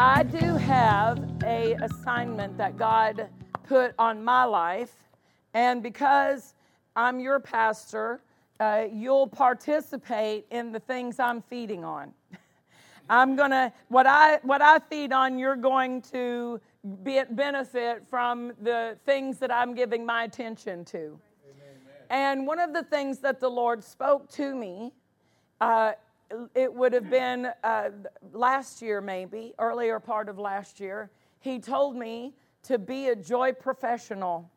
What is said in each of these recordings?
I do have a assignment that God put on my life, and because I'm your pastor, uh, you'll participate in the things I'm feeding on. I'm gonna what I what I feed on, you're going to be, benefit from the things that I'm giving my attention to. Amen. And one of the things that the Lord spoke to me uh, it would have been uh, last year, maybe, earlier part of last year. He told me to be a joy professional.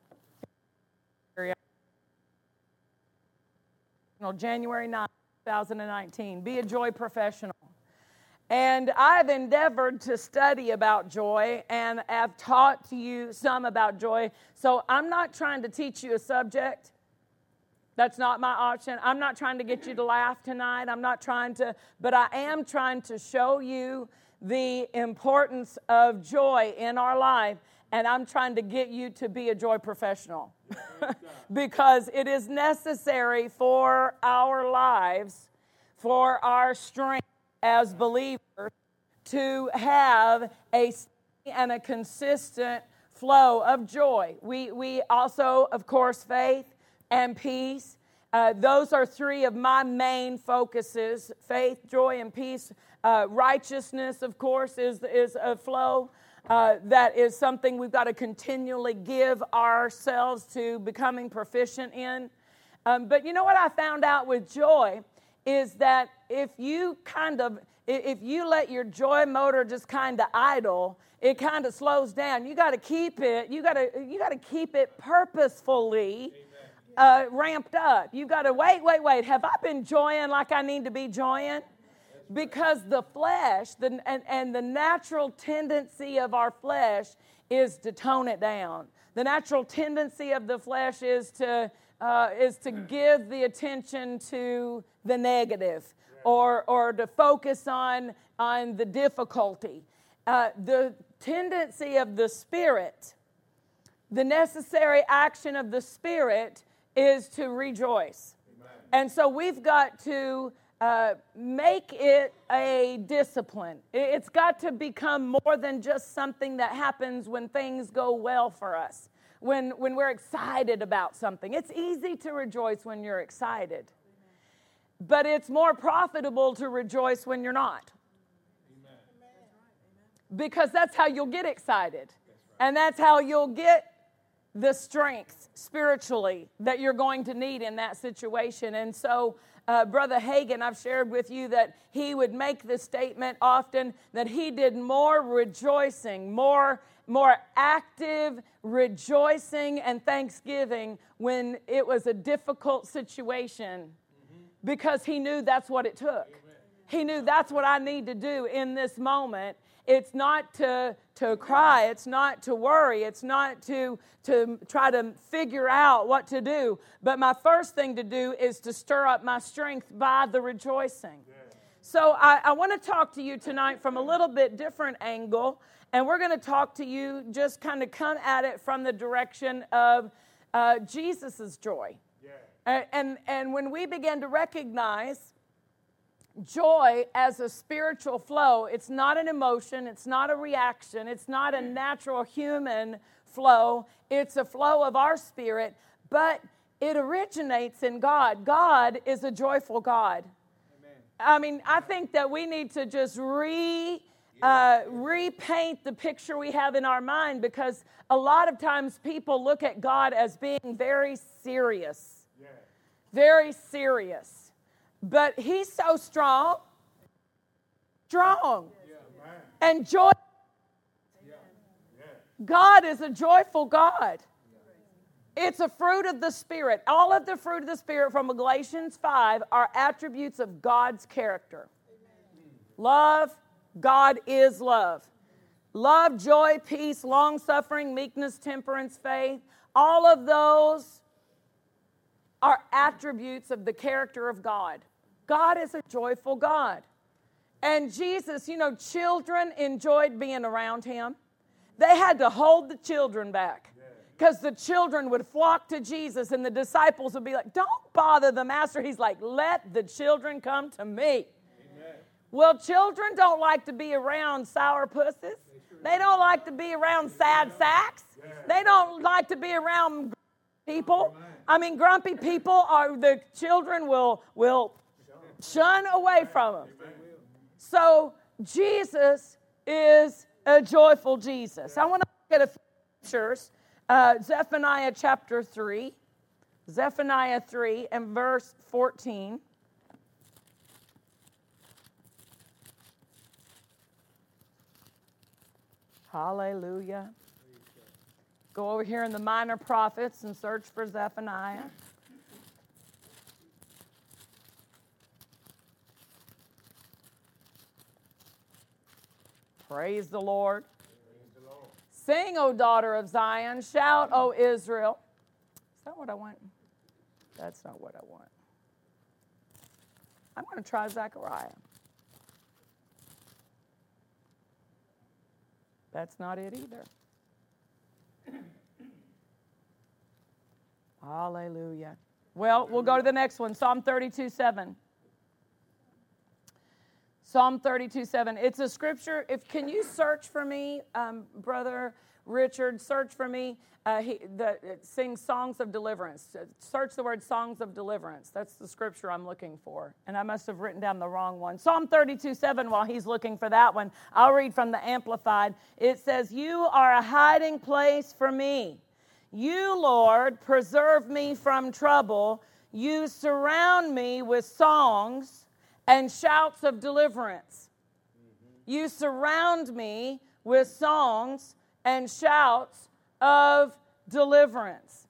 January 9, 2019. Be a joy professional. And I've endeavored to study about joy and have taught you some about joy. So I'm not trying to teach you a subject. That's not my option. I'm not trying to get you to laugh tonight. I'm not trying to, but I am trying to show you the importance of joy in our life. And I'm trying to get you to be a joy professional because it is necessary for our lives, for our strength as believers, to have a and a consistent flow of joy. We, we also, of course, faith and peace. Uh, those are three of my main focuses faith, joy, and peace. Uh, righteousness, of course, is, is a flow. Uh, that is something we've got to continually give ourselves to becoming proficient in. Um, but you know what I found out with joy is that if you kind of if you let your joy motor just kind of idle, it kind of slows down. You got to keep it. You got to you got to keep it purposefully. Amen uh, ramped up. You got to wait, wait, wait. Have I been joying like I need to be joying? Because the flesh the, and, and the natural tendency of our flesh is to tone it down. The natural tendency of the flesh is to, uh, is to give the attention to the negative or, or to focus on, on the difficulty. Uh, the tendency of the Spirit, the necessary action of the Spirit is to rejoice. Amen. And so we've got to uh, make it a discipline. It's got to become more than just something that happens when things go well for us, when, when we're excited about something. It's easy to rejoice when you're excited, Amen. but it's more profitable to rejoice when you're not. Amen. Because that's how you'll get excited. And that's how you'll get the strength spiritually that you're going to need in that situation. And so, uh, Brother Hagin, I've shared with you that he would make the statement often that he did more rejoicing, more, more active rejoicing and thanksgiving when it was a difficult situation mm-hmm. because he knew that's what it took. Amen. He knew that's what I need to do in this moment it's not to, to cry. It's not to worry. It's not to, to try to figure out what to do. But my first thing to do is to stir up my strength by the rejoicing. So I, I want to talk to you tonight from a little bit different angle. And we're going to talk to you, just kind of come at it from the direction of uh, Jesus' joy. Yeah. And, and when we begin to recognize joy as a spiritual flow. It's not an emotion, it's not a reaction, it's not a natural human flow. It's a flow of our spirit, but it originates in God. God is a joyful God. Amen. I mean, I think that we need to just re. Uh, repaint the picture we have in our mind because a lot of times people look at God as being very serious. Yeah. Very serious. But he's so strong, strong, and joy. God is a joyful God. It's a fruit of the Spirit. All of the fruit of the Spirit from Galatians 5 are attributes of God's character. Love, God is love. love, joy, peace, long suffering, meekness, temperance, faith. All of those are attributes of the character of God. God is a joyful God. And Jesus, you know, children enjoyed being around him. They had to hold the children back because the children would flock to Jesus and the disciples would be like, Don't bother the master. He's like, Let the children come to me. Amen. Well, children don't like to be around sour pussies. They don't like to be around sad sacks. They don't like to be around people. I mean, grumpy people are the children will will shun away from them. So Jesus is a joyful Jesus. I want to look at a few scriptures. Uh, Zephaniah chapter 3. Zephaniah 3 and verse 14. Hallelujah. Go over here in the minor prophets and search for Zephaniah. Praise the Lord. Praise the Lord. Sing, O daughter of Zion. Shout, O Israel. Is that what I want? That's not what I want. I'm going to try Zechariah. That's not it either. Hallelujah. Well, we'll go to the next one Psalm 32 7. Psalm 32 7. It's a scripture. If Can you search for me, um, Brother Richard? Search for me. Uh, he the, sings songs of deliverance. Search the word songs of deliverance. That's the scripture I'm looking for. And I must have written down the wrong one. Psalm 32 7, while he's looking for that one, I'll read from the Amplified. It says, You are a hiding place for me. You, Lord, preserve me from trouble. You surround me with songs and shouts of deliverance. You surround me with songs and shouts of deliverance.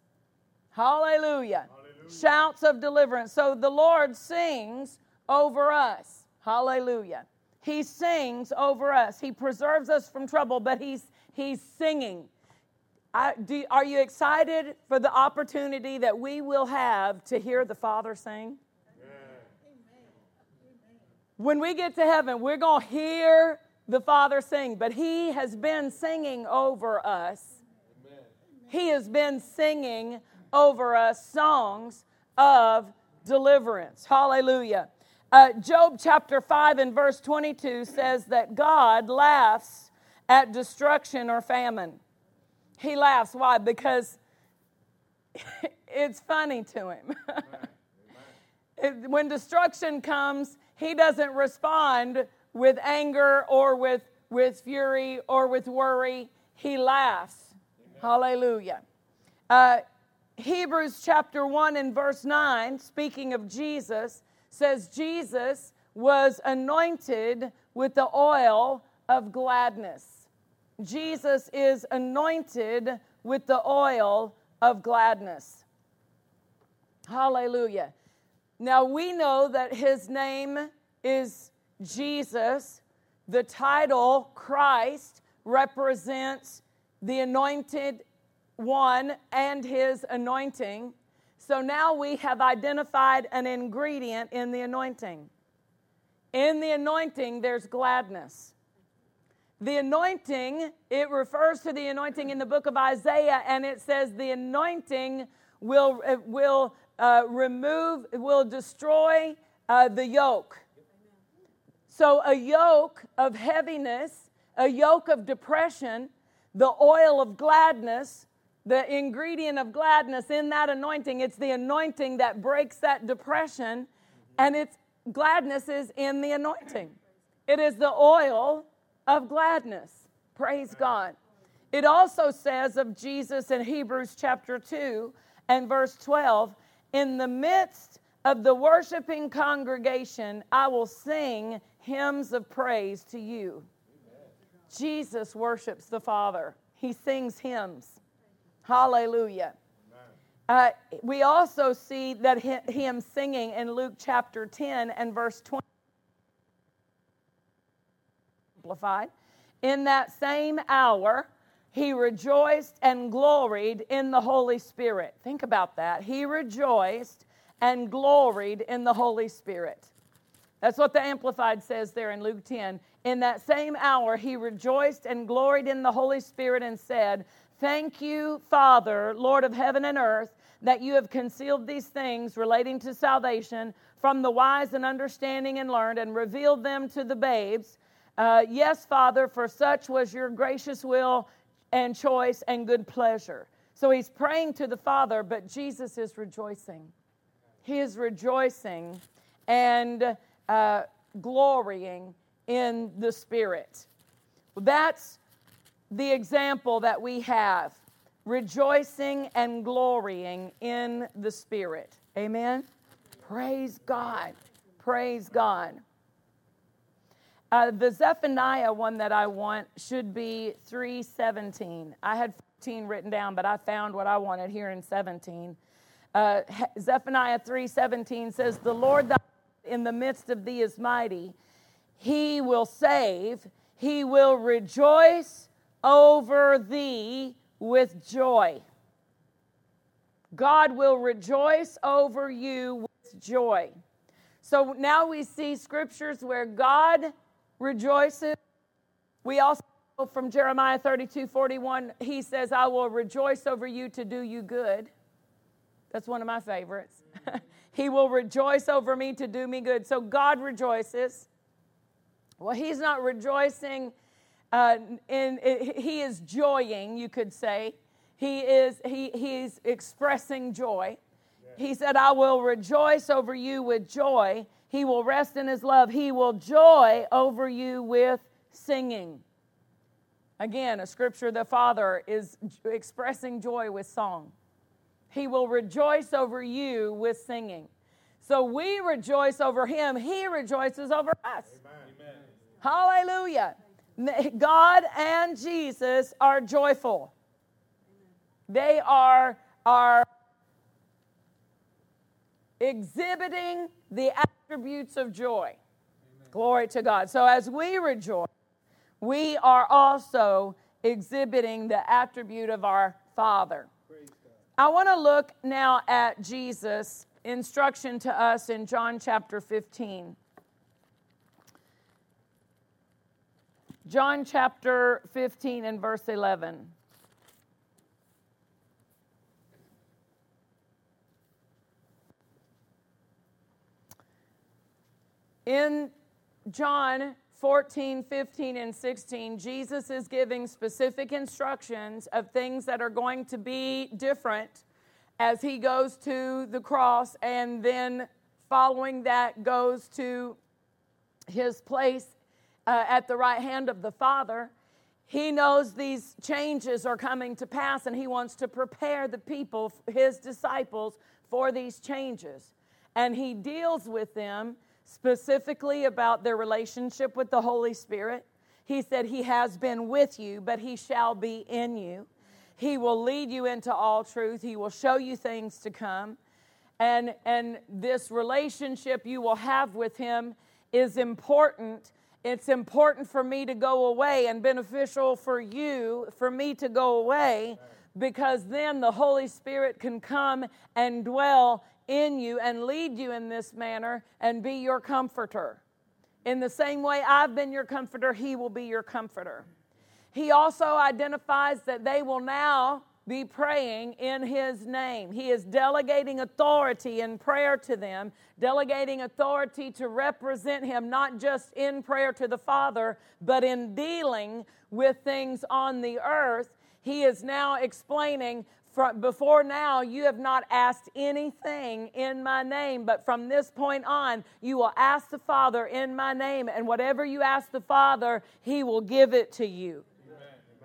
Hallelujah. Hallelujah. Shouts of deliverance. So the Lord sings over us. Hallelujah. He sings over us. He preserves us from trouble, but he's he's singing. I, do, are you excited for the opportunity that we will have to hear the Father sing? When we get to heaven, we're going to hear the Father sing, but He has been singing over us. Amen. He has been singing over us songs of deliverance. Hallelujah. Uh, Job chapter 5 and verse 22 says that God laughs at destruction or famine. He laughs. Why? Because it's funny to him. when destruction comes, he doesn't respond with anger or with, with fury or with worry. He laughs. Amen. Hallelujah. Uh, Hebrews chapter 1 and verse 9, speaking of Jesus, says Jesus was anointed with the oil of gladness. Jesus is anointed with the oil of gladness. Hallelujah. Now we know that his name is Jesus. The title Christ represents the anointed one and his anointing. So now we have identified an ingredient in the anointing. In the anointing, there's gladness. The anointing, it refers to the anointing in the book of Isaiah, and it says the anointing will, will uh, remove, will destroy uh, the yoke. So, a yoke of heaviness, a yoke of depression, the oil of gladness, the ingredient of gladness in that anointing, it's the anointing that breaks that depression, and it's gladness is in the anointing. It is the oil of gladness. Praise God. It also says of Jesus in Hebrews chapter 2 and verse 12 In the midst of the worshiping congregation, I will sing hymns of praise to you. Amen. Jesus worships the Father, he sings hymns. Hallelujah. Uh, we also see that him singing in Luke chapter 10 and verse 20. Amplified. in that same hour, he rejoiced and gloried in the Holy Spirit. Think about that. He rejoiced and gloried in the Holy Spirit. That's what the Amplified says there in Luke 10. In that same hour, he rejoiced and gloried in the Holy Spirit and said, Thank you, Father, Lord of heaven and earth, that you have concealed these things relating to salvation from the wise and understanding and learned and revealed them to the babes. Uh, yes, Father, for such was your gracious will and choice and good pleasure. So he's praying to the Father, but Jesus is rejoicing. He is rejoicing and uh, glorying in the Spirit. That's the example that we have rejoicing and glorying in the Spirit. Amen? Praise God. Praise God. Uh, the Zephaniah one that I want should be 317. I had 14 written down, but I found what I wanted here in 17. Uh, Zephaniah 3:17 says, "The Lord in the midst of thee is mighty; he will save; he will rejoice over thee with joy." God will rejoice over you with joy. So now we see scriptures where God rejoices. We also from Jeremiah 32 41, he says, I will rejoice over you to do you good. That's one of my favorites. he will rejoice over me to do me good. So God rejoices. Well, he's not rejoicing uh, in, in, he is joying, you could say. He is he he's expressing joy. He said, I will rejoice over you with joy. He will rest in his love. He will joy over you with singing. Again, a scripture the Father is expressing joy with song. He will rejoice over you with singing. So we rejoice over him, he rejoices over us. Amen. Hallelujah. God and Jesus are joyful. They are, are exhibiting the attributes of joy. Amen. Glory to God. So as we rejoice, we are also exhibiting the attribute of our Father. I want to look now at Jesus' instruction to us in John chapter 15. John chapter 15 and verse 11. In John 14, 15, and 16, Jesus is giving specific instructions of things that are going to be different as he goes to the cross and then following that goes to his place uh, at the right hand of the Father. He knows these changes are coming to pass and he wants to prepare the people, his disciples, for these changes. And he deals with them specifically about their relationship with the Holy Spirit. He said, He has been with you, but He shall be in you. He will lead you into all truth. He will show you things to come. And, and this relationship you will have with Him is important. It's important for me to go away and beneficial for you, for me to go away, because then the Holy Spirit can come and dwell in you and lead you in this manner and be your comforter. In the same way I've been your comforter, He will be your comforter. He also identifies that they will now be praying in His name. He is delegating authority in prayer to them, delegating authority to represent Him, not just in prayer to the Father, but in dealing with things on the earth. He is now explaining from before now you have not asked anything in my name but from this point on you will ask the father in my name and whatever you ask the father he will give it to you.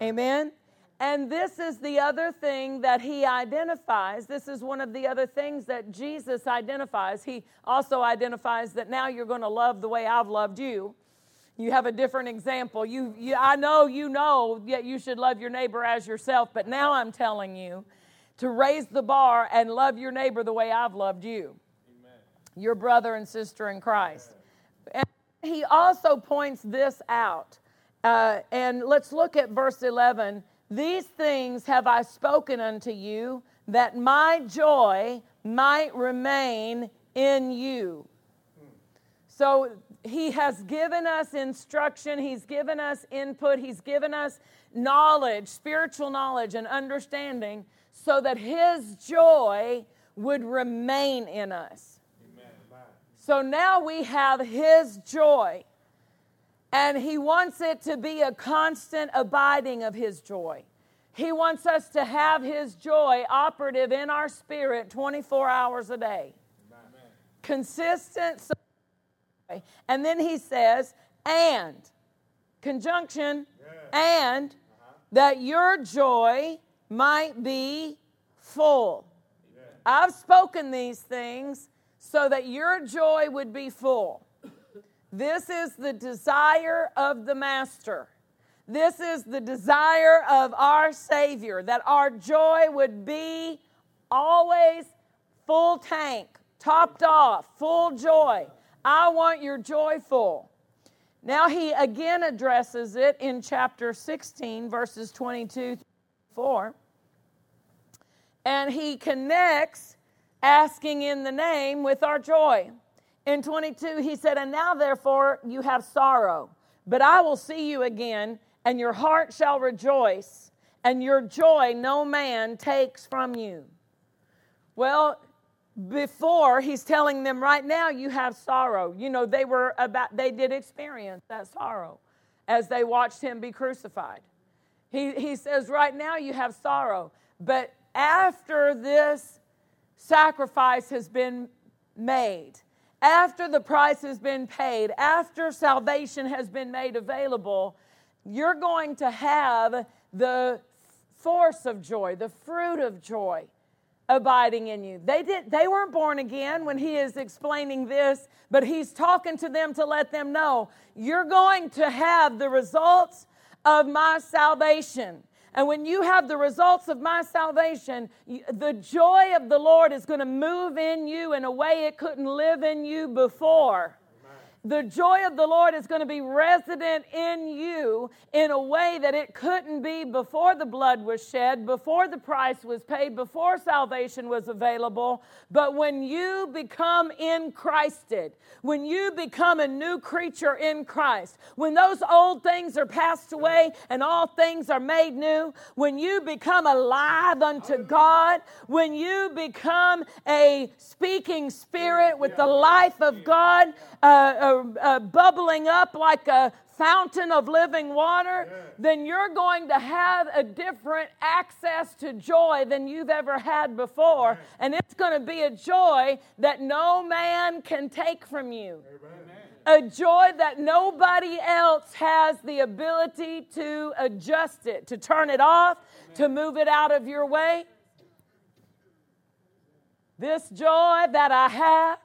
Amen, amen? and this is the other thing that he identifies. This is one of the other things that jesus identifies. He also identifies that now you're going to love the way i've loved you. You have a different example. You, you i know you know that you should love your neighbor as yourself but now i'm telling you to raise the bar and love your neighbor the way I've loved you, Amen. your brother and sister in Christ. And he also points this out. Uh, and let's look at verse 11. These things have I spoken unto you, that my joy might remain in you. So he has given us instruction, he's given us input, he's given us knowledge, spiritual knowledge, and understanding so that his joy would remain in us. Amen. So now we have his joy, and he wants it to be a constant abiding of his joy. He wants us to have his joy operative in our spirit 24 hours a day. Amen. Consistent. And then he says, and, conjunction, yeah. and uh-huh. that your joy might be full. I've spoken these things so that your joy would be full. This is the desire of the Master. This is the desire of our Savior that our joy would be always full tank, topped off, full joy. I want your joy full. Now he again addresses it in chapter 16, verses 22 4. And he connects asking in the name with our joy. In 22, he said, And now therefore you have sorrow, but I will see you again, and your heart shall rejoice, and your joy no man takes from you. Well, before he's telling them right now you have sorrow you know they were about they did experience that sorrow as they watched him be crucified he, he says right now you have sorrow but after this sacrifice has been made after the price has been paid after salvation has been made available you're going to have the force of joy the fruit of joy abiding in you. They did they weren't born again when he is explaining this, but he's talking to them to let them know you're going to have the results of my salvation. And when you have the results of my salvation, the joy of the Lord is going to move in you in a way it couldn't live in you before the joy of the Lord is going to be resident in you in a way that it couldn't be before the blood was shed, before the price was paid, before salvation was available. But when you become in Christed, when you become a new creature in Christ, when those old things are passed away and all things are made new, when you become alive unto God, when you become a speaking spirit with the life of God, uh, uh, uh, bubbling up like a fountain of living water, yeah. then you're going to have a different access to joy than you've ever had before. Amen. And it's going to be a joy that no man can take from you. Amen. A joy that nobody else has the ability to adjust it, to turn it off, Amen. to move it out of your way. This joy that I have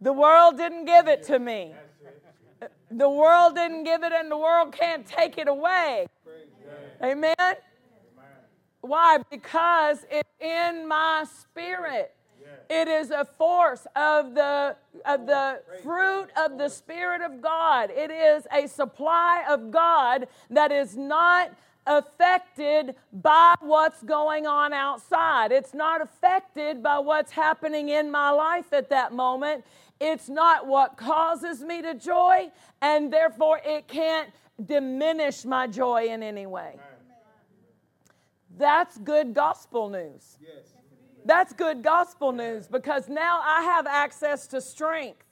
the world didn't give it to me. The world didn't give it, and the world can't take it away. Amen? Why? Because it's in my spirit. It is a force of the, of the fruit of the Spirit of God. It is a supply of God that is not affected by what's going on outside. It's not affected by what's happening in my life at that moment. It's not what causes me to joy, and therefore it can't diminish my joy in any way. That's good gospel news. That's good gospel news because now I have access to strength.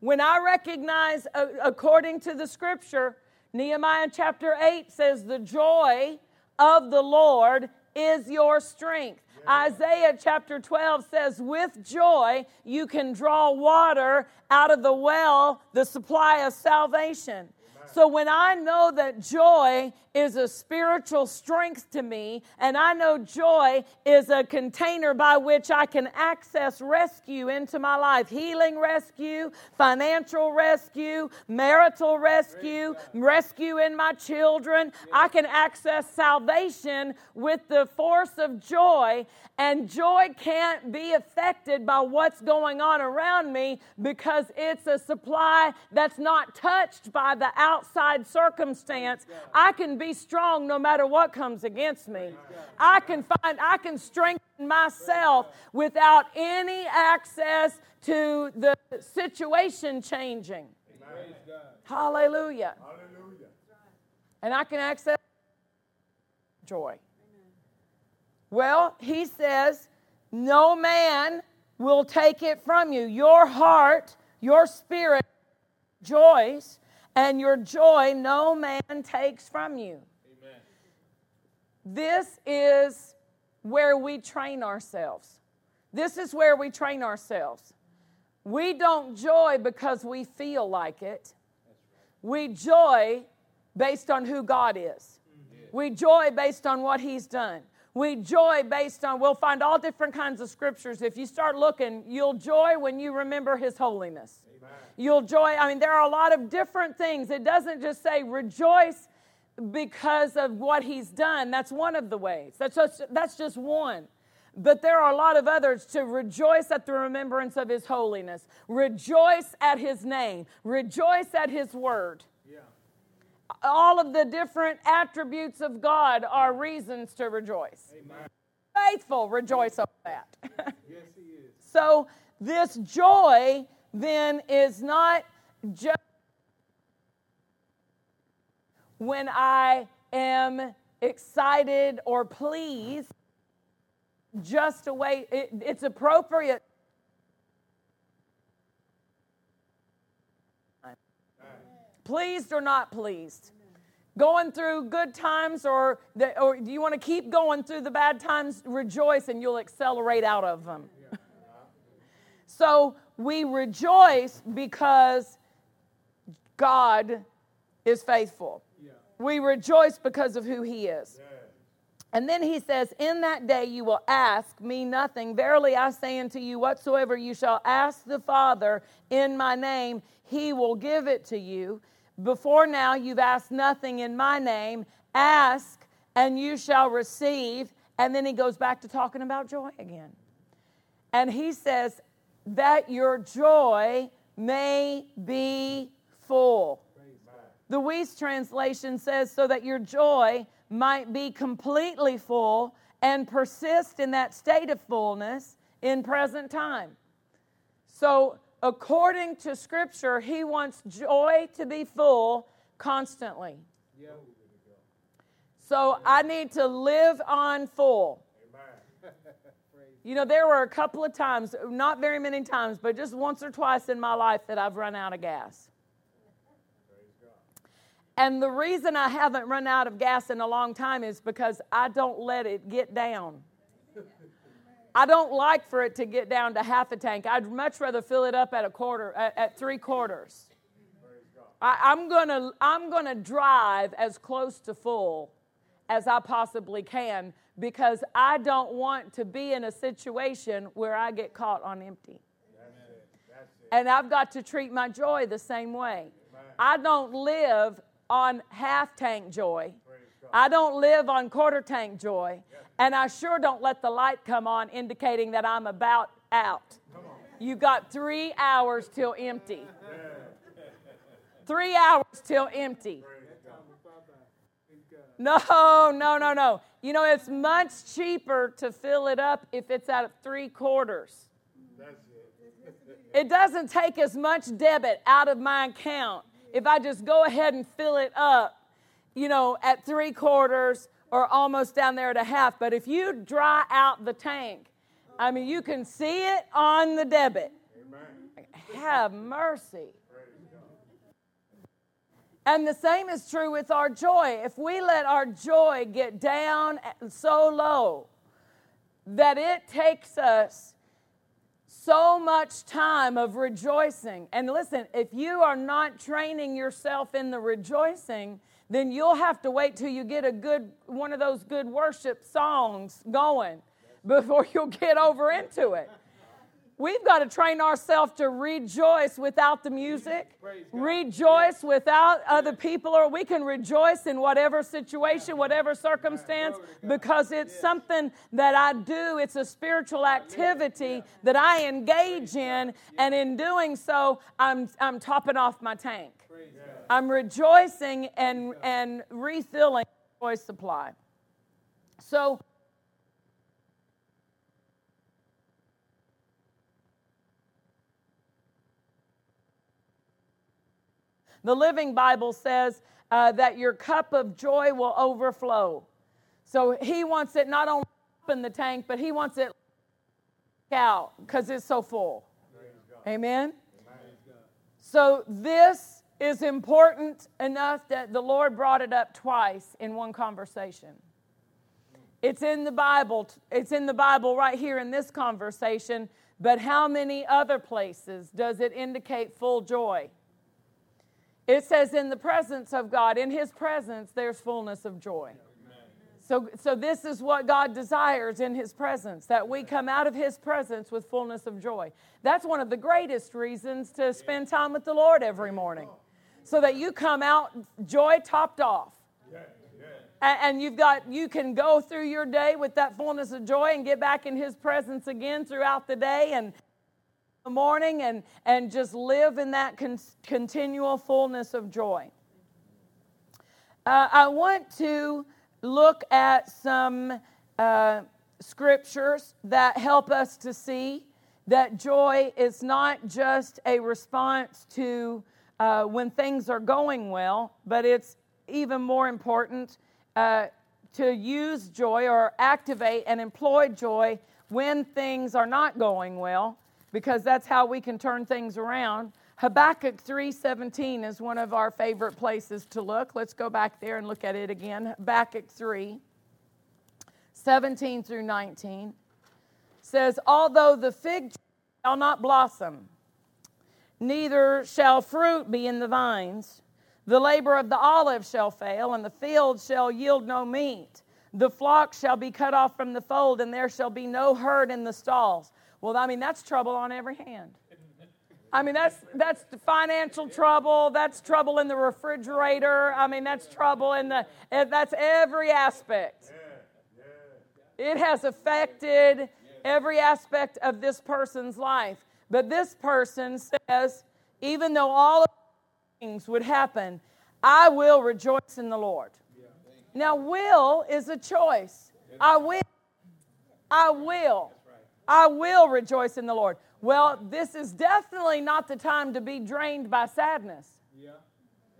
When I recognize, uh, according to the scripture, Nehemiah chapter 8 says, The joy of the Lord is your strength. Isaiah chapter 12 says, With joy you can draw water out of the well, the supply of salvation. So when I know that joy is a spiritual strength to me, and I know joy is a container by which I can access rescue into my life healing rescue, financial rescue, marital rescue, rescue in my children. I can access salvation with the force of joy, and joy can't be affected by what's going on around me because it's a supply that's not touched by the outside circumstance, I can be strong no matter what comes against me. I can find, I can strengthen myself without any access to the situation changing. Hallelujah. Hallelujah. And I can access joy. Well, he says, no man will take it from you. Your heart, your spirit joys, and your joy no man takes from you. Amen. This is where we train ourselves. This is where we train ourselves. We don't joy because we feel like it. We joy based on who God is. Mm-hmm. We joy based on what He's done. We joy based on, we'll find all different kinds of scriptures. If you start looking, you'll joy when you remember His holiness. Amen. You'll joy, I mean, there are a lot of different things. It doesn't just say rejoice because of what He's done. That's one of the ways, that's just, that's just one. But there are a lot of others to rejoice at the remembrance of his holiness, rejoice at his name, rejoice at his word. All of the different attributes of God are reasons to rejoice. Amen. Faithful, rejoice over that. yes, he is. So, this joy then is not just when I am excited or pleased just a way, it, it's appropriate. Pleased or not pleased? Going through good times, or, the, or do you want to keep going through the bad times? Rejoice and you'll accelerate out of them. so we rejoice because God is faithful. We rejoice because of who He is. And then he says, In that day you will ask me nothing. Verily I say unto you, whatsoever you shall ask the Father in my name, he will give it to you. Before now you've asked nothing in my name. Ask and you shall receive. And then he goes back to talking about joy again. And he says, That your joy may be full. The Wuest translation says, So that your joy might be completely full and persist in that state of fullness in present time. So, according to Scripture, He wants joy to be full constantly. So, I need to live on full. You know, there were a couple of times, not very many times, but just once or twice in my life that I've run out of gas. And the reason I haven't run out of gas in a long time is because I don't let it get down. I don't like for it to get down to half a tank. I'd much rather fill it up at a quarter, at, at three quarters. I, am gonna, I'm gonna drive as close to full as I possibly can because I don't want to be in a situation where I get caught on empty. And I've got to treat my joy the same way. I don't live on half tank joy. I don't live on quarter tank joy. And I sure don't let the light come on indicating that I'm about out. You got three hours till empty. Three hours till empty. No, no, no, no. You know, it's much cheaper to fill it up if it's at three quarters. It doesn't take as much debit out of my account if I just go ahead and fill it up, you know, at three quarters or almost down there at a half. But if you dry out the tank, I mean, you can see it on the debit. Amen. Have mercy. And the same is true with our joy. If we let our joy get down so low that it takes us so much time of rejoicing. And listen, if you are not training yourself in the rejoicing, then you'll have to wait till you get a good one of those good worship songs going before you'll get over into it. We've got to train ourselves to rejoice without the music, rejoice without other people, or we can rejoice in whatever situation, whatever circumstance, because it's something that I do. It's a spiritual activity that I engage in, and in doing so, I'm, I'm topping off my tank. I'm rejoicing and, and refilling joy supply. So, the Living Bible says uh, that your cup of joy will overflow. So he wants it not only up in the tank, but he wants it out because it's so full. Amen. So this is important enough that the Lord brought it up twice in one conversation. It's in the Bible. It's in the Bible right here in this conversation, but how many other places does it indicate full joy? It says in the presence of God, in his presence there's fullness of joy. So, so this is what God desires in His presence, that we come out of His presence with fullness of joy. That's one of the greatest reasons to spend time with the Lord every morning, so that you come out joy topped off. And you've got, you can go through your day with that fullness of joy and get back in His presence again throughout the day and the morning and, and just live in that con- continual fullness of joy. Uh, I want to look at some uh, scriptures that help us to see that joy is not just a response to uh, when things are going well, but it's even more important uh, to use joy or activate and employ joy when things are not going well, because that's how we can turn things around. Habakkuk 3:17 is one of our favorite places to look. Let's go back there and look at it again. Habakkuk 3 17 through 19 says, "Although the fig tree shall not blossom, neither shall fruit be in the vines, the labor of the olive shall fail, and the field shall yield no meat. The flock shall be cut off from the fold, and there shall be no herd in the stalls." Well, I mean, that's trouble on every hand. I mean, that's that's financial trouble. That's trouble in the refrigerator. I mean, that's trouble in the. Eh, that's every aspect. It has affected every aspect of this person's life. But this person says, even though all of things would happen, I will rejoice in the Lord. Now, will is a choice. I will. I will. I will rejoice in the Lord. Well, this is definitely not the time to be drained by sadness. Yeah.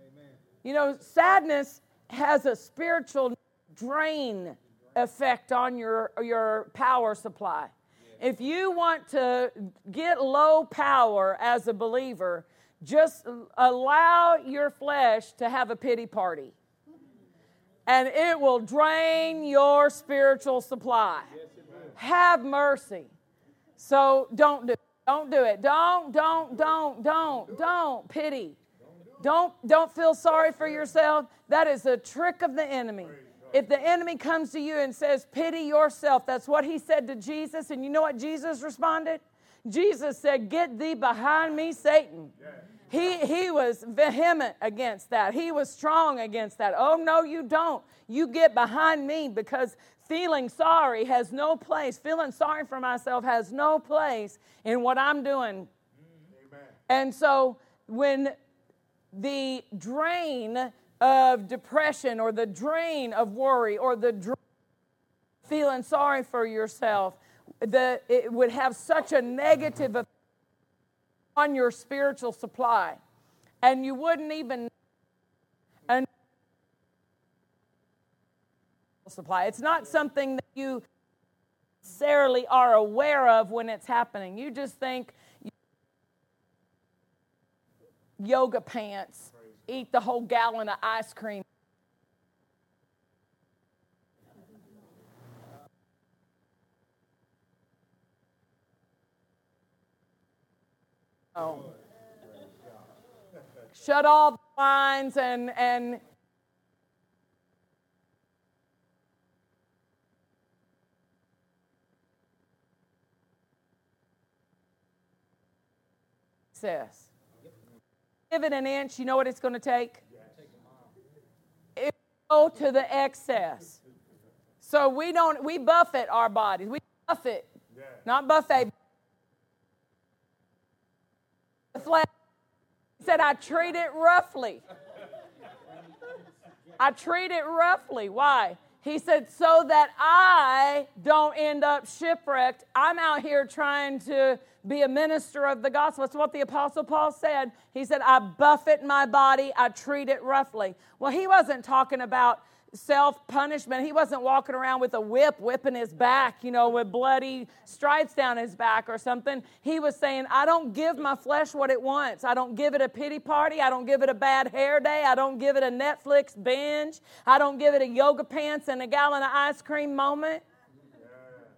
Amen. You know, sadness has a spiritual drain effect on your, your power supply. If you want to get low power as a believer, just allow your flesh to have a pity party. And it will drain your spiritual supply. Have mercy. So don't do it. Don't do it. Don't, don't, don't, don't, don't pity. Don't, don't feel sorry for yourself. That is a trick of the enemy. If the enemy comes to you and says, pity yourself, that's what he said to Jesus. And you know what Jesus responded? Jesus said, Get thee behind me, Satan. He, he was vehement against that. He was strong against that. Oh, no, you don't. You get behind me because feeling sorry has no place. Feeling sorry for myself has no place in what I'm doing. Mm. Amen. And so when the drain of depression or the drain of worry or the drain feeling sorry for yourself, the, it would have such a negative effect on your spiritual supply. And you wouldn't even supply. It's not something that you necessarily are aware of when it's happening. You just think yoga pants, eat the whole gallon of ice cream. Oh. Shut all the blinds and, and success. Give it an inch, you know what it's going to take? It go to the excess. So we don't we buffet our bodies. We buffet, not buffet. He said I treat it roughly. I treat it roughly. Why? He said, so that I don't end up shipwrecked. I'm out here trying to be a minister of the gospel. That's what the Apostle Paul said. He said, I buffet my body, I treat it roughly. Well, he wasn't talking about self punishment. He wasn't walking around with a whip whipping his back, you know, with bloody stripes down his back or something. He was saying, I don't give my flesh what it wants. I don't give it a pity party. I don't give it a bad hair day. I don't give it a Netflix binge. I don't give it a yoga pants and a gallon of ice cream moment.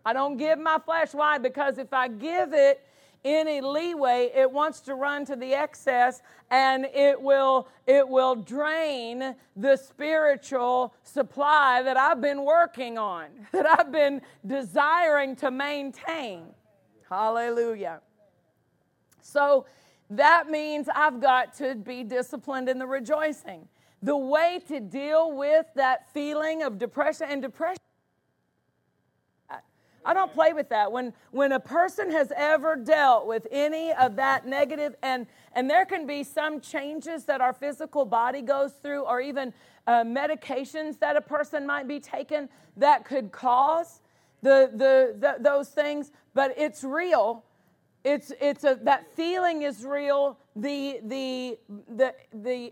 I don't give my flesh. Why? Because if I give it, any leeway. It wants to run to the excess and it will it will drain the spiritual supply that I've been working on that I've been desiring to maintain. Hallelujah. So that means I've got to be disciplined in the rejoicing. The way to deal with that feeling of depression and depression I don't play with that. When when a person has ever dealt with any of that negative, and and there can be some changes that our physical body goes through, or even uh, medications that a person might be taking that could cause the, the, the those things. But it's real. It's it's a that feeling is real. The the the the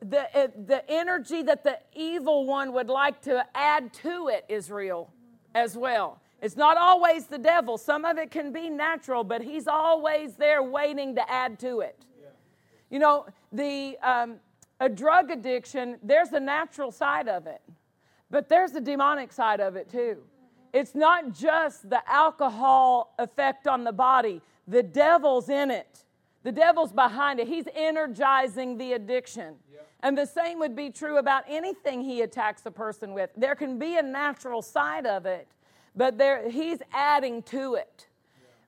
the, the energy that the evil one would like to add to it is real as well. It's not always the devil. Some of it can be natural, but he's always there waiting to add to it. Yeah. You know, the um, a drug addiction, there's a natural side of it, but there's a demonic side of it too. It's not just the alcohol effect on the body, the devil's in it. The devil's behind it. He's energizing the addiction. Yeah. And the same would be true about anything he attacks a person with. There can be a natural side of it, but there, he's adding to it.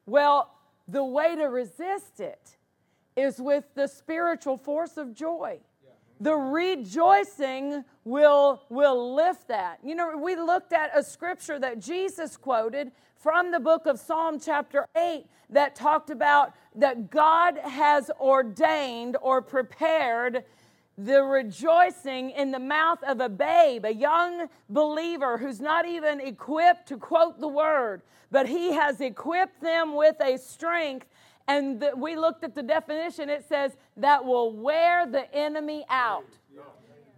Well, the way to resist it is with the spiritual force of joy. The rejoicing will, will lift that. You know, we looked at a scripture that Jesus quoted from the book of Psalm, chapter 8, that talked about that God has ordained or prepared the rejoicing in the mouth of a babe, a young believer who's not even equipped to quote the word, but he has equipped them with a strength. And the, we looked at the definition, it says that will wear the enemy out.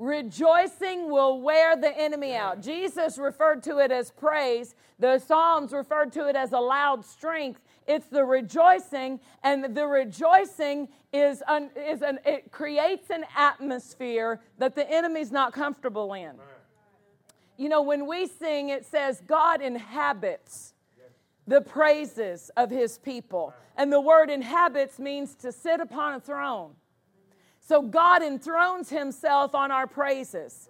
Rejoicing will wear the enemy out. Jesus referred to it as praise. The Psalms referred to it as a loud strength. It's the rejoicing, and the rejoicing is, an, is an, it creates an atmosphere that the enemy's not comfortable in. You know, when we sing, it says God inhabits the praises of his people. And the word inhabits means to sit upon a throne. So God enthrones himself on our praises.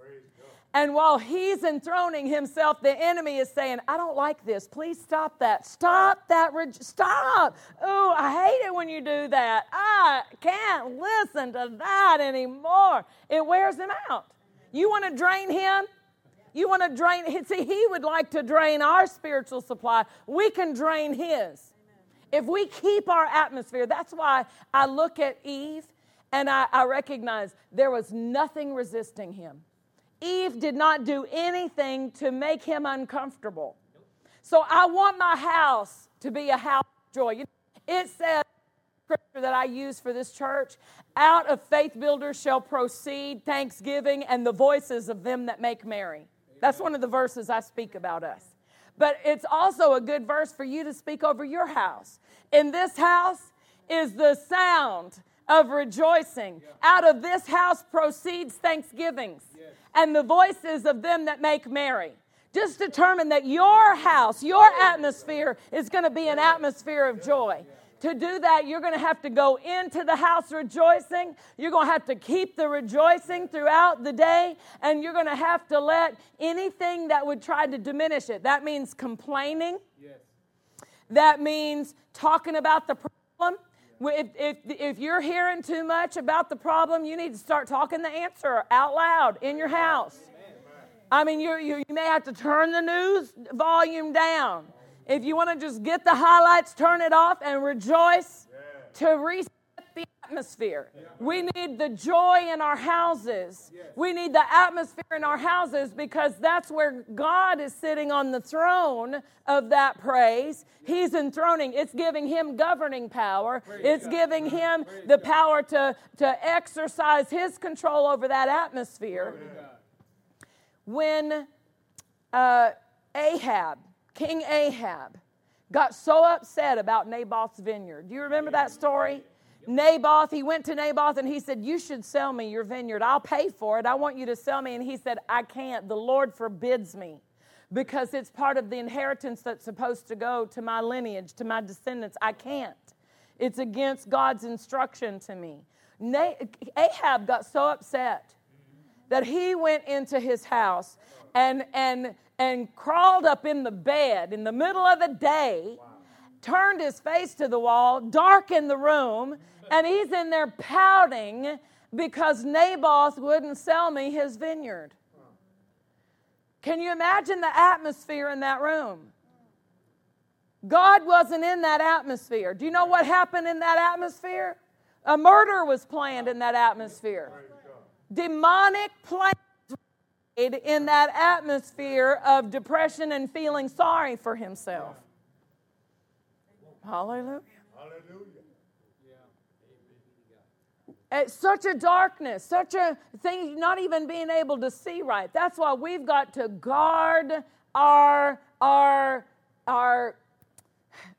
And while he's enthroning himself, the enemy is saying, I don't like this. Please stop that. Stop that. Re- stop. Oh, I hate it when you do that. I can't listen to that anymore. It wears him out. You want to drain him? You want to drain, see, he would like to drain our spiritual supply. We can drain his. If we keep our atmosphere, that's why I look at Eve and I, I recognize there was nothing resisting him. Eve did not do anything to make him uncomfortable. So I want my house to be a house of joy. It says, scripture that I use for this church out of faith builders shall proceed thanksgiving and the voices of them that make merry. That's one of the verses I speak about us. But it's also a good verse for you to speak over your house. In this house is the sound of rejoicing. Out of this house proceeds thanksgivings and the voices of them that make merry. Just determine that your house, your atmosphere is going to be an atmosphere of joy. To do that, you're going to have to go into the house rejoicing. You're going to have to keep the rejoicing throughout the day, and you're going to have to let anything that would try to diminish it. That means complaining. Yes. That means talking about the problem. If, if, if you're hearing too much about the problem, you need to start talking the answer out loud in your house. I mean, you, you, may have to turn the news volume down. If you want to just get the highlights, turn it off and rejoice to reset atmosphere. We need the joy in our houses. We need the atmosphere in our houses because that's where God is sitting on the throne of that praise. He's enthroning. It's giving him governing power. It's giving him the power to, to exercise his control over that atmosphere. When uh, Ahab, King Ahab, got so upset about Naboth's vineyard. Do you remember that story? Naboth, he went to Naboth and he said, You should sell me your vineyard. I'll pay for it. I want you to sell me. And he said, I can't. The Lord forbids me because it's part of the inheritance that's supposed to go to my lineage, to my descendants. I can't. It's against God's instruction to me. Ahab got so upset that he went into his house and, and, and crawled up in the bed in the middle of the day, turned his face to the wall, darkened the room, and he's in there pouting because Naboth wouldn't sell me his vineyard. Can you imagine the atmosphere in that room? God wasn't in that atmosphere. Do you know what happened in that atmosphere? A murder was planned in that atmosphere. Demonic plans were made in that atmosphere of depression and feeling sorry for himself. Hallelujah. Hallelujah. It's such a darkness, such a thing, not even being able to see right. That's why we've got to guard our, our, our,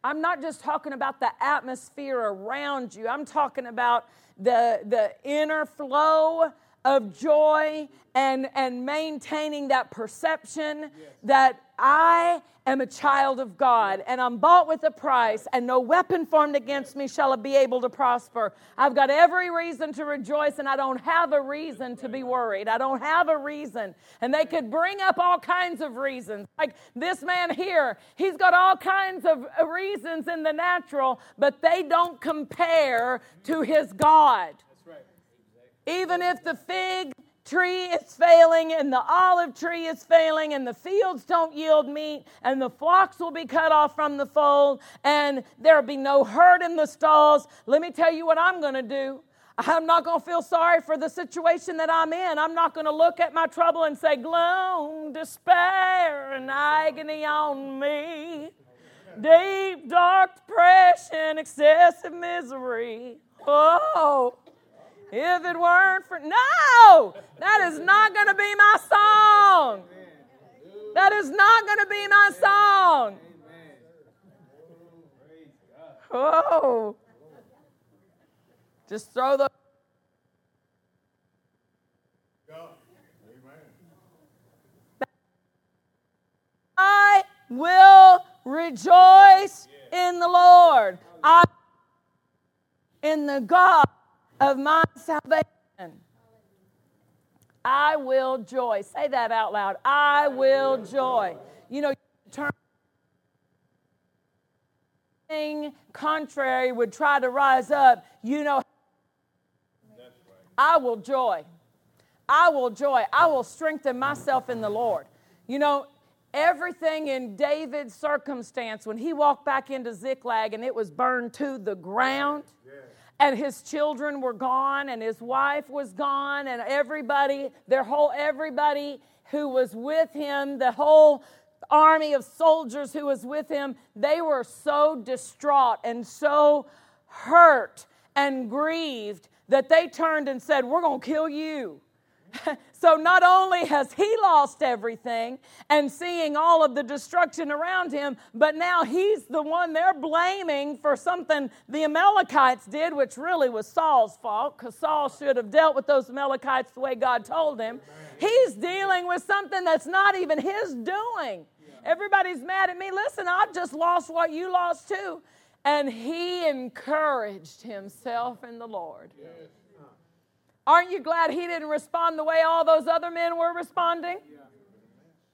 I'm not just talking about the atmosphere around you, I'm talking about the, the inner flow of joy and, and maintaining that perception yes. that I am a child of God and I'm bought with a price, and no weapon formed against me shall be able to prosper. I've got every reason to rejoice, and I don't have a reason to be worried. I don't have a reason. And they could bring up all kinds of reasons. Like this man here, he's got all kinds of reasons in the natural, but they don't compare to his God. Even if the fig tree is failing and the olive tree is failing and the fields don't yield meat and the flocks will be cut off from the fold and there'll be no herd in the stalls, let me tell you what I'm going to do. I'm not going to feel sorry for the situation that I'm in. I'm not going to look at my trouble and say, gloom, despair, and agony on me. Deep, dark depression, excessive misery. Oh, if it weren't for. No! That is not going to be my song. That is not going to be my song. Oh. Just throw the. I will rejoice in the Lord. I in the God of my salvation. I will joy. Say that out loud. I will joy. You know, turn contrary would try to rise up, you know, I will joy. I will joy. I will strengthen myself in the Lord. You know, everything in David's circumstance, when he walked back into Ziklag and it was burned to the ground, and his children were gone and his wife was gone and everybody their whole everybody who was with him the whole army of soldiers who was with him they were so distraught and so hurt and grieved that they turned and said we're going to kill you so not only has he lost everything and seeing all of the destruction around him, but now he's the one they're blaming for something the Amalekites did, which really was Saul's fault because Saul should have dealt with those Amalekites the way God told him. He's dealing with something that's not even his doing. Everybody's mad at me. Listen, I've just lost what you lost too. And he encouraged himself in the Lord. Aren't you glad he didn't respond the way all those other men were responding?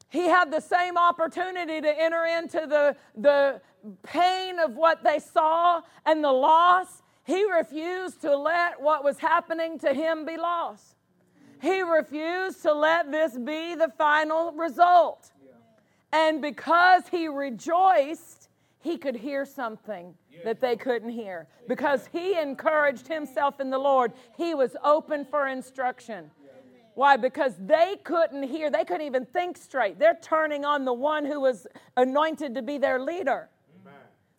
He had the same opportunity to enter into the, the pain of what they saw and the loss. He refused to let what was happening to him be lost. He refused to let this be the final result. And because he rejoiced, he could hear something that they couldn't hear. Because he encouraged himself in the Lord, he was open for instruction. Why? Because they couldn't hear, they couldn't even think straight. They're turning on the one who was anointed to be their leader.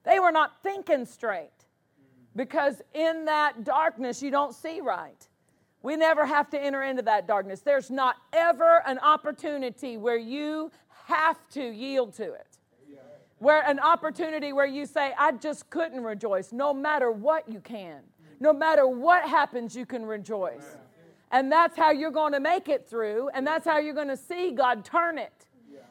They were not thinking straight because in that darkness you don't see right. We never have to enter into that darkness. There's not ever an opportunity where you have to yield to it. Where an opportunity where you say, I just couldn't rejoice. No matter what, you can. No matter what happens, you can rejoice. And that's how you're going to make it through, and that's how you're going to see God turn it.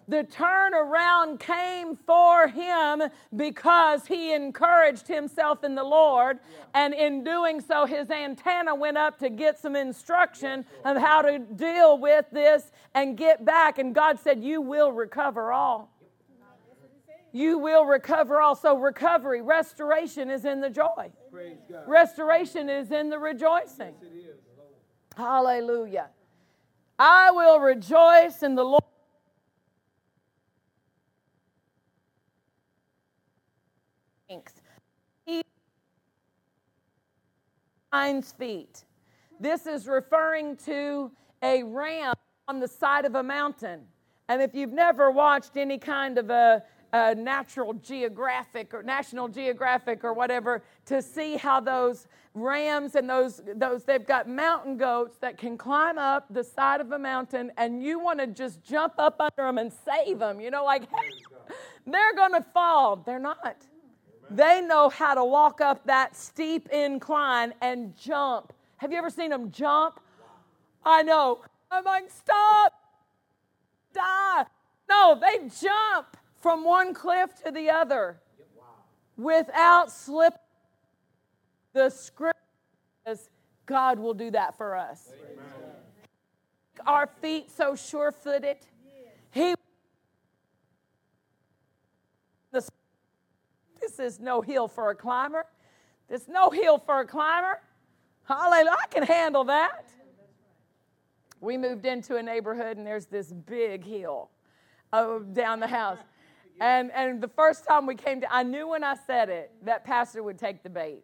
The turnaround came for him because he encouraged himself in the Lord. And in doing so, his antenna went up to get some instruction of how to deal with this and get back. And God said, You will recover all. You will recover also. Recovery, restoration is in the joy, restoration is in the rejoicing. Hallelujah. I will rejoice in the Lord. Thanks. Hinds feet. This is referring to a ram on the side of a mountain. And if you've never watched any kind of a, a, natural geographic or national geographic or whatever to see how those rams and those those they've got mountain goats that can climb up the side of a mountain and you want to just jump up under them and save them you know like hey, they're to fall they're not they know how to walk up that steep incline and jump. Have you ever seen them jump? I know. I'm like, stop, die. No, they jump from one cliff to the other without slip. The scripture says God will do that for us. Amen. Our feet so sure footed. He This is no hill for a climber. This no hill for a climber. Hallelujah. I can handle that. We moved into a neighborhood and there's this big hill oh, down the house. And, and the first time we came to, I knew when I said it that pastor would take the bait.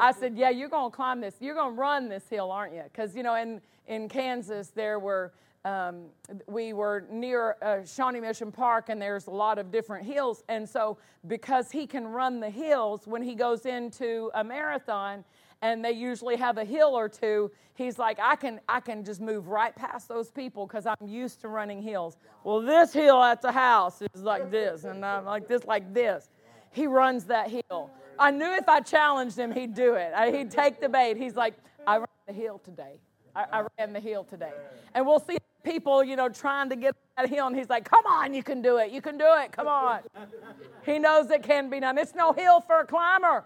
I said, Yeah, you're going to climb this. You're going to run this hill, aren't you? Because, you know, in, in Kansas, there were um, we were near uh, Shawnee Mission Park, and there's a lot of different hills. And so, because he can run the hills when he goes into a marathon, and they usually have a hill or two, he's like, I can, I can just move right past those people because I'm used to running hills. Well, this hill at the house is like this, and I'm like this, like this. He runs that hill. I knew if I challenged him, he'd do it. He'd take the bait. He's like, I ran the hill today. I, I ran the hill today. And we'll see people, you know, trying to get at hill, And he's like, come on, you can do it. You can do it. Come on. he knows it can be done. It's no hill for a climber.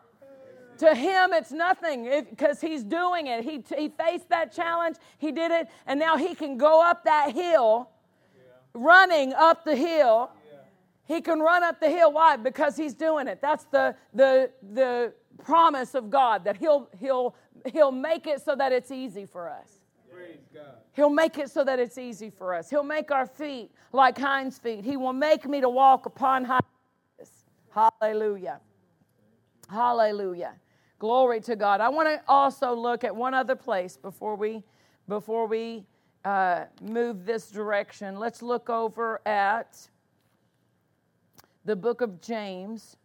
To him, it's nothing because he's doing it. He, he faced that challenge, he did it, and now he can go up that hill, running up the hill. He can run up the hill. Why? Because he's doing it. That's the, the, the promise of God that he'll, he'll, he'll make it so that it's easy for us. He'll make it so that it's easy for us. He'll make our feet like hinds feet. He will make me to walk upon high. Hallelujah. Hallelujah. Glory to God. I want to also look at one other place before we before we uh, move this direction. Let's look over at the book of James.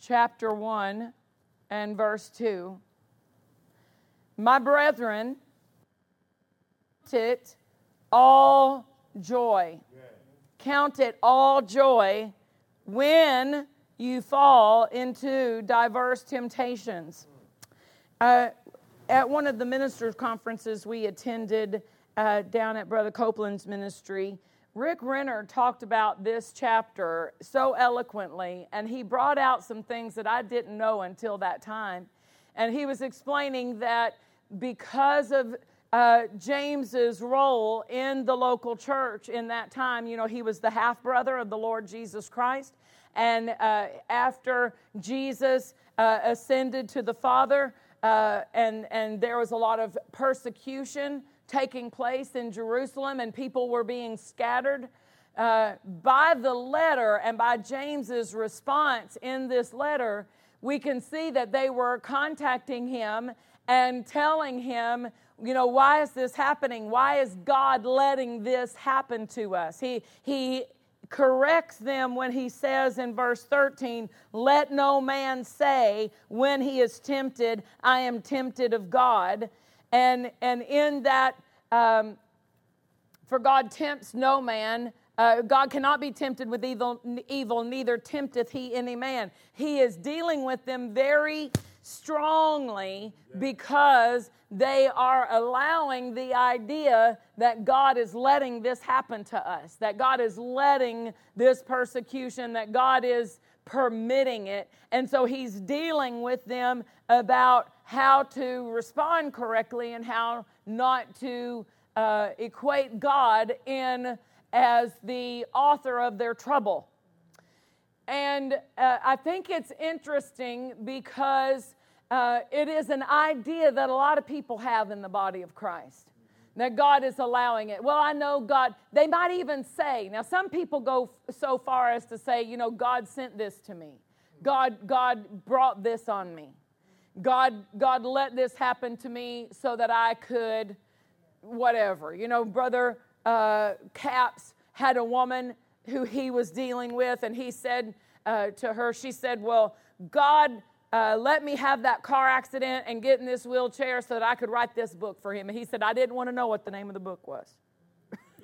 chapter 1 and verse 2. My brethren, it all joy. Count it all joy when you fall into diverse temptations. Uh, at one of the ministers' conferences we attended uh, down at Brother Copeland's ministry, Rick Renner talked about this chapter so eloquently, and he brought out some things that I didn't know until that time. And he was explaining that because of uh, James's role in the local church in that time, you know, he was the half brother of the Lord Jesus Christ. And uh, after Jesus uh, ascended to the Father, uh, and, and there was a lot of persecution taking place in Jerusalem, and people were being scattered. Uh, by the letter and by James's response in this letter, we can see that they were contacting him and telling him, you know, why is this happening? Why is God letting this happen to us? He, he corrects them when he says in verse 13, Let no man say when he is tempted, I am tempted of God. And, and in that, um, for God tempts no man. Uh, God cannot be tempted with evil, evil, neither tempteth he any man. He is dealing with them very strongly because they are allowing the idea that God is letting this happen to us, that God is letting this persecution, that God is permitting it. And so he's dealing with them about how to respond correctly and how not to uh, equate God in as the author of their trouble. And uh, I think it's interesting because uh, it is an idea that a lot of people have in the body of Christ that God is allowing it. Well, I know God, they might even say, now some people go so far as to say, you know, God sent this to me. God, God brought this on me. God, God let this happen to me so that I could, whatever. You know, Brother uh, Capps had a woman who he was dealing with, and he said uh, to her, she said, Well, God uh, let me have that car accident and get in this wheelchair so that I could write this book for him. And he said, I didn't want to know what the name of the book was.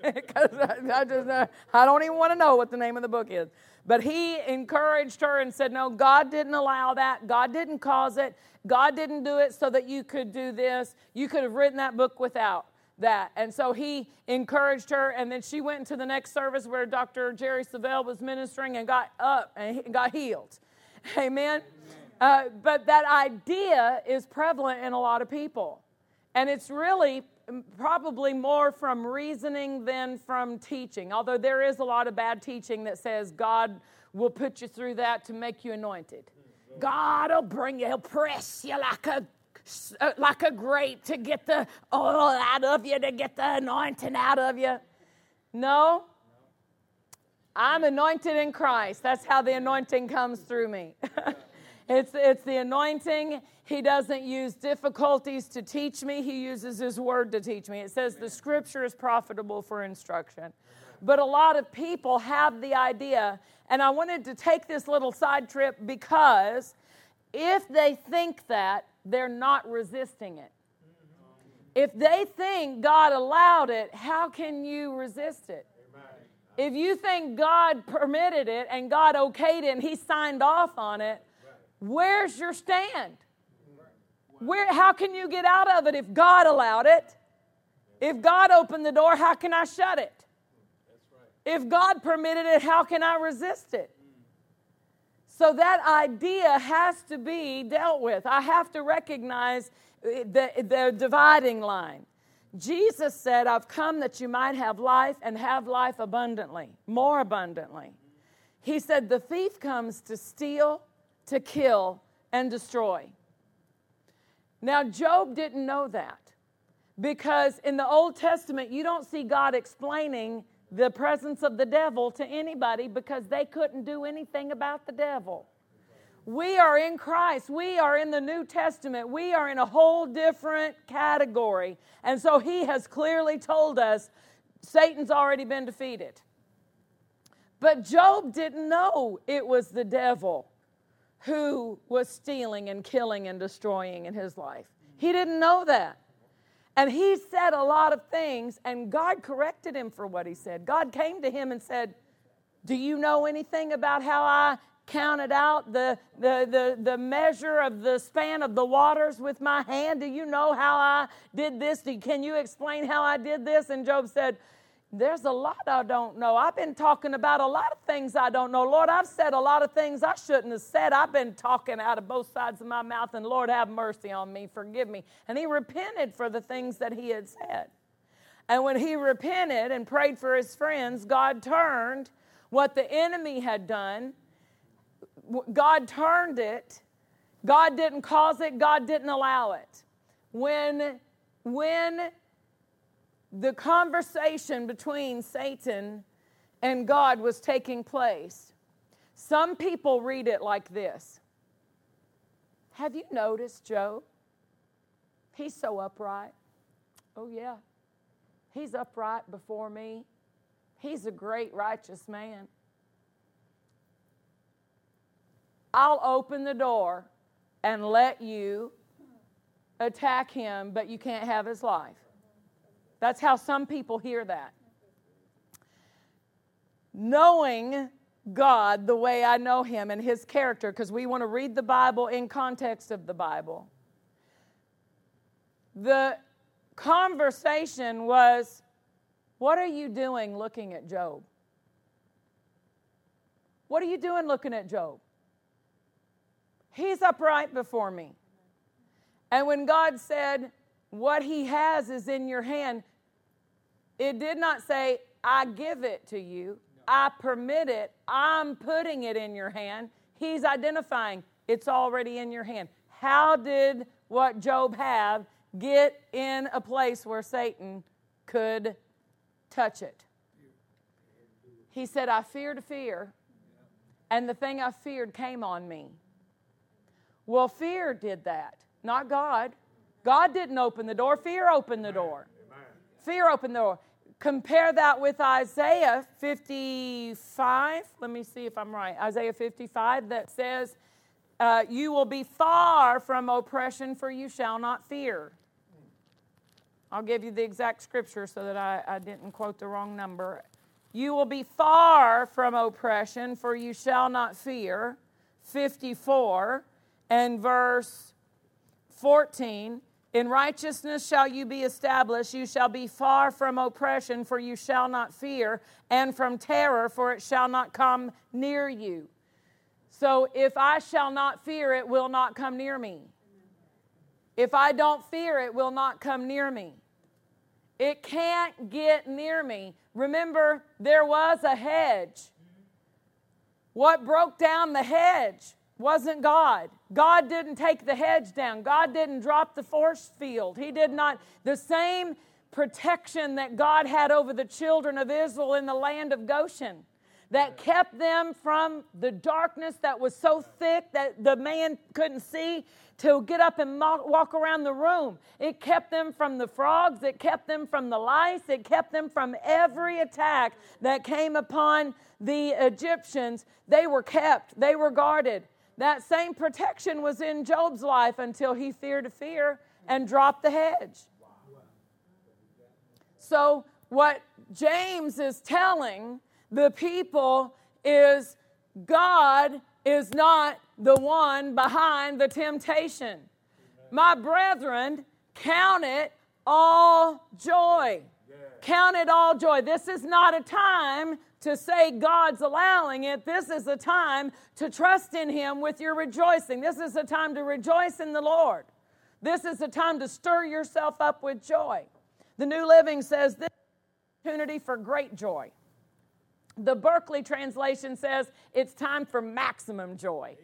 Because I, I, just, uh, I don't even want to know what the name of the book is. But he encouraged her and said, No, God didn't allow that. God didn't cause it. God didn't do it so that you could do this. You could have written that book without that. And so he encouraged her, and then she went into the next service where Dr. Jerry Savelle was ministering and got up and got healed. Amen. Uh, but that idea is prevalent in a lot of people. And it's really probably more from reasoning than from teaching, although there is a lot of bad teaching that says God will put you through that to make you anointed. God will bring you, he'll press you like a Uh, like a grape to get the oil out of you, to get the anointing out of you. No. I'm anointed in Christ. That's how the anointing comes through me. It's, it's the anointing. He doesn't use difficulties to teach me, He uses His word to teach me. It says the scripture is profitable for instruction. But a lot of people have the idea, and I wanted to take this little side trip because if they think that, they're not resisting it. If they think God allowed it, how can you resist it? If you think God permitted it and God okayed it and He signed off on it, Where's your stand? Where, how can you get out of it if God allowed it? If God opened the door, how can I shut it? If God permitted it, how can I resist it? So that idea has to be dealt with. I have to recognize uh, the, the dividing line. Jesus said, I've come that you might have life and have life abundantly, more abundantly. He said, The thief comes to steal, to kill and destroy. Now, Job didn't know that because in the Old Testament, you don't see God explaining the presence of the devil to anybody because they couldn't do anything about the devil. We are in Christ. We are in the New Testament. We are in a whole different category. And so he has clearly told us Satan's already been defeated. But Job didn't know it was the devil who was stealing and killing and destroying in his life. He didn't know that. And he said a lot of things, and God corrected him for what he said. God came to him and said, Do you know anything about how I counted out the, the, the, the measure of the span of the waters with my hand? Do you know how I did this? Can you explain how I did this? And Job said, there's a lot I don't know. I've been talking about a lot of things I don't know. Lord, I've said a lot of things I shouldn't have said. I've been talking out of both sides of my mouth, and Lord, have mercy on me, forgive me. And he repented for the things that he had said. And when he repented and prayed for his friends, God turned what the enemy had done, God turned it God didn't cause it, God didn't allow it. When, when the conversation between Satan and God was taking place, some people read it like this Have you noticed Job? He's so upright. Oh, yeah. He's upright before me. He's a great righteous man. I'll open the door and let you attack him, but you can't have his life. That's how some people hear that. Knowing God the way I know him and his character, because we want to read the Bible in context of the Bible. The conversation was What are you doing looking at Job? What are you doing looking at Job? He's upright before me. And when God said, What he has is in your hand, it did not say, I give it to you, I permit it, I'm putting it in your hand. He's identifying it's already in your hand. How did what Job have get in a place where Satan could touch it? He said, I feared fear, and the thing I feared came on me. Well, fear did that, not God. God didn't open the door, fear opened the door. Fear opened the door. Compare that with Isaiah 55. Let me see if I'm right. Isaiah 55 that says, uh, You will be far from oppression, for you shall not fear. I'll give you the exact scripture so that I, I didn't quote the wrong number. You will be far from oppression, for you shall not fear. 54 and verse 14 In righteousness shall you be established, you shall be far from oppression, for you shall not fear, and from terror, for it shall not come near you. So if I shall not fear, it will not come near me. If I don't fear, it will not come near me. It can't get near me. Remember, there was a hedge. What broke down the hedge wasn't God. God didn't take the hedge down. God didn't drop the force field. He did not. The same protection that God had over the children of Israel in the land of Goshen that kept them from the darkness that was so thick that the man couldn't see to get up and walk around the room. It kept them from the frogs, it kept them from the lice, it kept them from every attack that came upon the Egyptians. They were kept, they were guarded. That same protection was in Job's life until he feared a fear and dropped the hedge. So, what James is telling the people is God is not the one behind the temptation. My brethren, count it all joy. Count it all joy. This is not a time to say God's allowing it. This is a time to trust in Him with your rejoicing. This is a time to rejoice in the Lord. This is a time to stir yourself up with joy. The New Living says this opportunity for great joy. The Berkeley translation says it's time for maximum joy.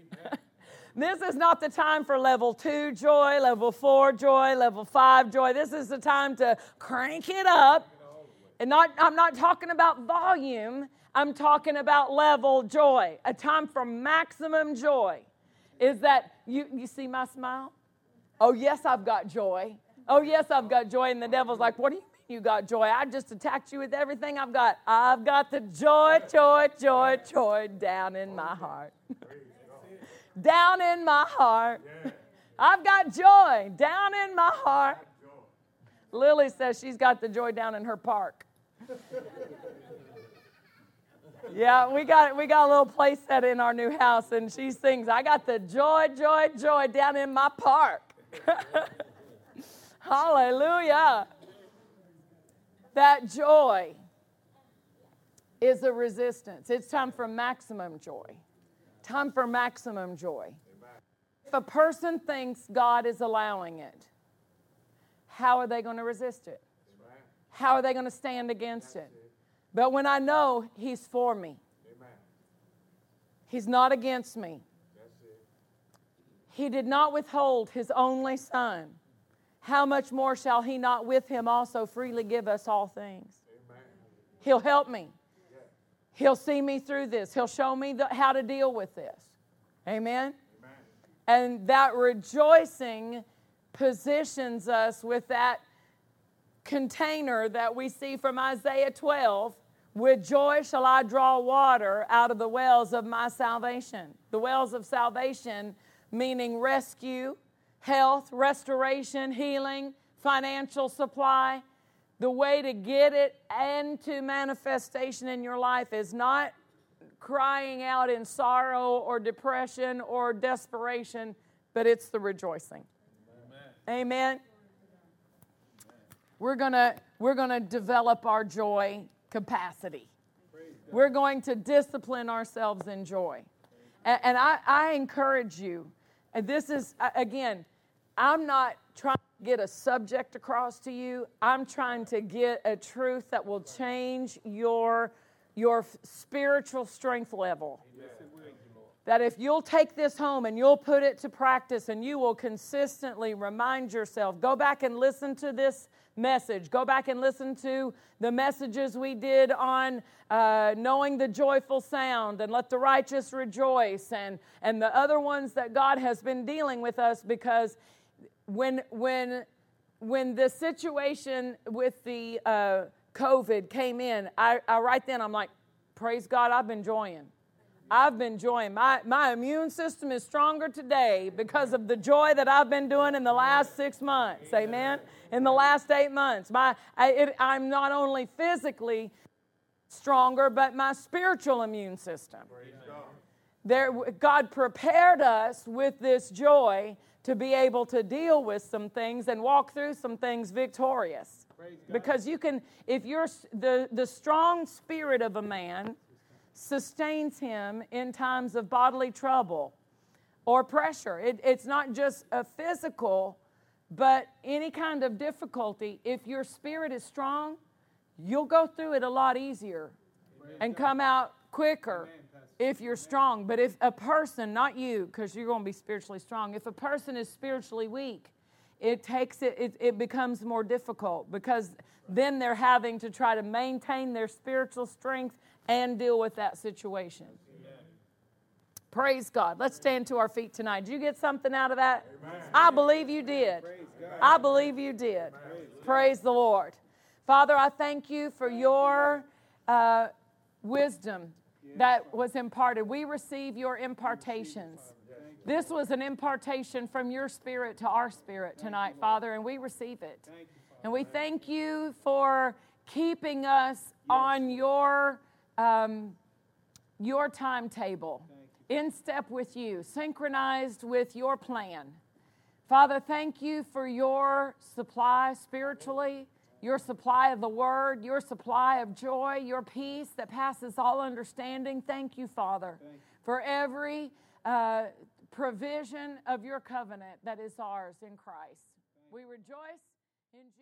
this is not the time for level two joy, level four joy, level five joy. This is the time to crank it up. And not, I'm not talking about volume, I'm talking about level joy. A time for maximum joy is that you, you see my smile? Oh, yes, I've got joy. Oh, yes, I've got joy. And the devil's like, What do you mean you got joy. I just attacked you with everything I've got. I've got the joy, joy, joy, joy down in my heart. down in my heart. I've got joy down in my heart. Lily says she's got the joy down in her park. Yeah, we got we got a little place set in our new house, and she sings, "I got the joy, joy, joy down in my park." Hallelujah. That joy is a resistance. It's time for maximum joy. Time for maximum joy. If a person thinks God is allowing it, how are they going to resist it? How are they going to stand against it? But when I know He's for me, He's not against me. He did not withhold his only son. How much more shall he not with him also freely give us all things? He'll help me. He'll see me through this. He'll show me the, how to deal with this. Amen? Amen? And that rejoicing positions us with that container that we see from Isaiah 12 with joy shall I draw water out of the wells of my salvation. The wells of salvation meaning rescue, health, restoration, healing, financial supply. The way to get it into manifestation in your life is not crying out in sorrow or depression or desperation, but it's the rejoicing. Amen. Amen. We're going to we're going to develop our joy capacity. We're going to discipline ourselves in joy. And, and I, I encourage you, and this is, again, I'm not trying to get a subject across to you. I'm trying to get a truth that will change your, your spiritual strength level. That if you'll take this home and you'll put it to practice and you will consistently remind yourself, go back and listen to this message. Go back and listen to the messages we did on uh, knowing the joyful sound and let the righteous rejoice and, and the other ones that God has been dealing with us because when, when, when the situation with the uh, COVID came in, I, I right then I'm like, praise God, I've been enjoying. I've been enjoying. My, my immune system is stronger today because of the joy that I've been doing in the last six months. Amen. In the last eight months, my I, it, I'm not only physically stronger, but my spiritual immune system. There, God prepared us with this joy to be able to deal with some things and walk through some things victorious. Because you can, if you're the, the strong spirit of a man sustains him in times of bodily trouble or pressure. It, it's not just a physical, but any kind of difficulty. If your spirit is strong, you'll go through it a lot easier and come out quicker if you're strong. But if a person, not you, because you're going to be spiritually strong, if a person is spiritually weak, it takes it, it, it becomes more difficult because then they're having to try to maintain their spiritual strength and deal with that situation. Amen. Praise God. Let's stand to our feet tonight. Did you get something out of that? Amen. I believe you did. I believe you did. Praise, Praise the Lord. Father, I thank you for your uh, wisdom that was imparted. We receive your impartations. This was an impartation from your spirit to our spirit tonight, Father, and we receive it. And we thank you for keeping us on your um, your timetable, in step with you, synchronized with your plan. Father, thank you for your supply spiritually, your supply of the word, your supply of joy, your peace that passes all understanding. Thank you, Father, for every uh, provision of your covenant that is ours in Christ. We rejoice in Jesus.